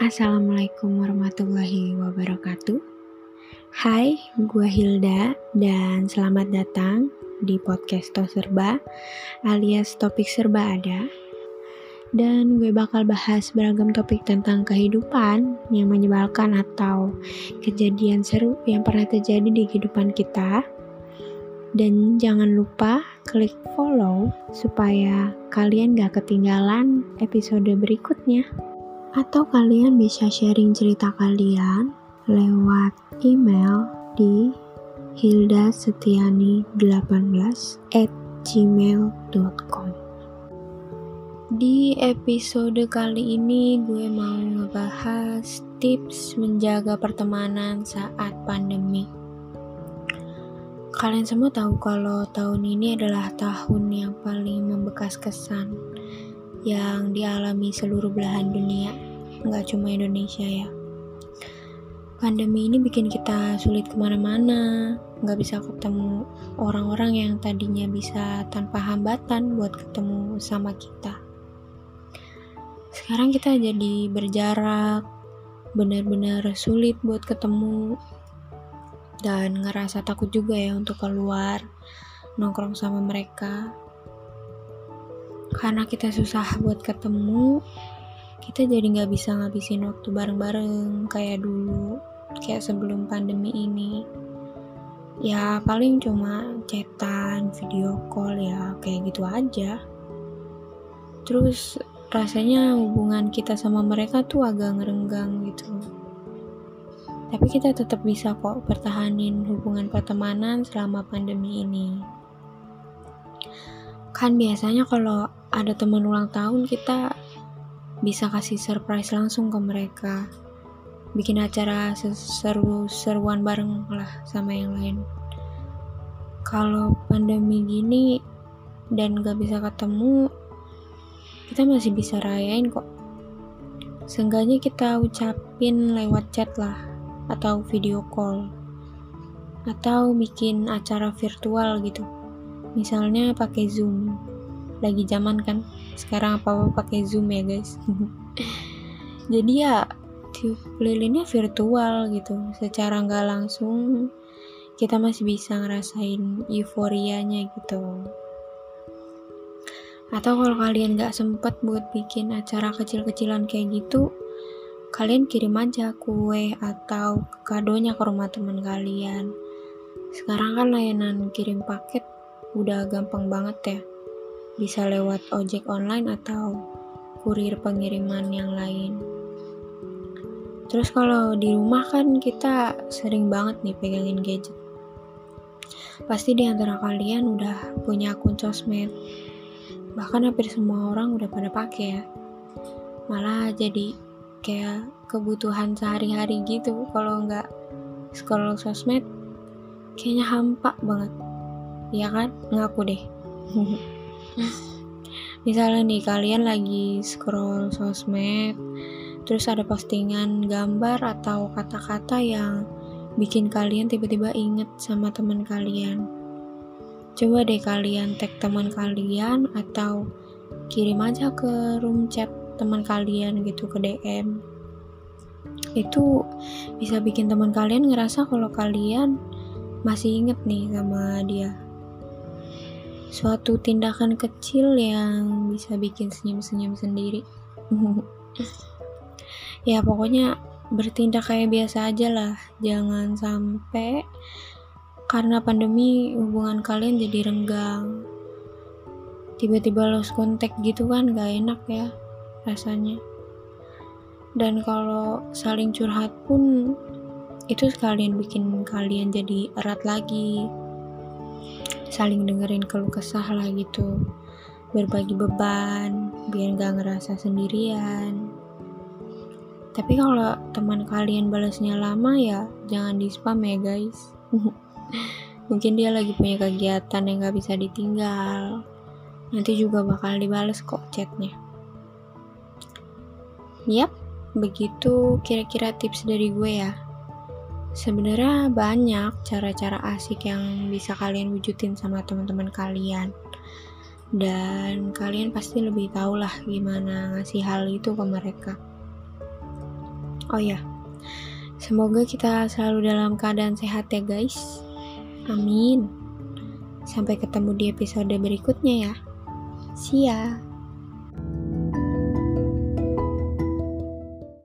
Assalamualaikum warahmatullahi wabarakatuh. Hai, gue Hilda dan selamat datang di podcast To Serba alias topik serba ada. Dan gue bakal bahas beragam topik tentang kehidupan yang menyebalkan atau kejadian seru yang pernah terjadi di kehidupan kita. Dan jangan lupa klik follow supaya kalian gak ketinggalan episode berikutnya. Atau kalian bisa sharing cerita kalian lewat email di hildasetiani18 at gmail.com Di episode kali ini gue mau ngebahas tips menjaga pertemanan saat pandemi. Kalian semua tahu kalau tahun ini adalah tahun yang paling membekas kesan yang dialami seluruh belahan dunia, nggak cuma Indonesia ya. Pandemi ini bikin kita sulit ke mana-mana, nggak bisa ketemu orang-orang yang tadinya bisa tanpa hambatan buat ketemu sama kita. Sekarang kita jadi berjarak, benar-benar sulit buat ketemu, dan ngerasa takut juga ya untuk keluar, nongkrong sama mereka karena kita susah buat ketemu kita jadi nggak bisa ngabisin waktu bareng-bareng kayak dulu kayak sebelum pandemi ini. Ya paling cuma chatan video call ya kayak gitu aja. Terus rasanya hubungan kita sama mereka tuh agak ngerenggang gitu. Tapi kita tetap bisa kok pertahanin hubungan pertemanan selama pandemi ini. Kan biasanya kalau ada teman ulang tahun kita bisa kasih surprise langsung ke mereka. Bikin acara seru-seruan bareng lah sama yang lain. Kalau pandemi gini dan gak bisa ketemu kita masih bisa rayain kok. Seenggaknya kita ucapin lewat chat lah atau video call atau bikin acara virtual gitu. Misalnya pakai zoom lagi zaman kan. Sekarang apa apa pakai zoom ya guys? Jadi ya tiup lilinnya virtual gitu. Secara nggak langsung kita masih bisa ngerasain euforianya gitu. Atau kalau kalian nggak sempet buat bikin acara kecil-kecilan kayak gitu kalian kirim aja kue atau kadonya ke rumah teman kalian. Sekarang kan layanan kirim paket udah gampang banget ya bisa lewat ojek online atau kurir pengiriman yang lain. Terus kalau di rumah kan kita sering banget nih pegangin gadget. Pasti di antara kalian udah punya akun sosmed. Bahkan hampir semua orang udah pada pakai ya. Malah jadi kayak kebutuhan sehari-hari gitu kalau nggak scroll sosmed kayaknya hampa banget. Ya kan? Ngaku deh. misalnya nih kalian lagi scroll sosmed terus ada postingan gambar atau kata-kata yang bikin kalian tiba-tiba inget sama teman kalian. Coba deh kalian tag teman kalian atau kirim aja ke room chat teman kalian gitu ke DM itu bisa bikin teman kalian ngerasa kalau kalian masih inget nih sama dia suatu tindakan kecil yang bisa bikin senyum-senyum sendiri. ya pokoknya bertindak kayak biasa aja lah, jangan sampai karena pandemi hubungan kalian jadi renggang. Tiba-tiba lost contact gitu kan gak enak ya rasanya. Dan kalau saling curhat pun itu sekalian bikin kalian jadi erat lagi saling dengerin keluh kesah lah gitu. Berbagi beban biar gak ngerasa sendirian. Tapi kalau teman kalian balasnya lama ya jangan di spam ya guys. Mungkin dia lagi punya kegiatan yang gak bisa ditinggal. Nanti juga bakal dibales kok chatnya. Yap begitu kira-kira tips dari gue ya Sebenarnya banyak cara-cara asik yang bisa kalian wujudin sama teman-teman kalian. Dan kalian pasti lebih tahu lah gimana ngasih hal itu ke mereka. Oh ya, semoga kita selalu dalam keadaan sehat ya guys. Amin. Sampai ketemu di episode berikutnya ya. See ya.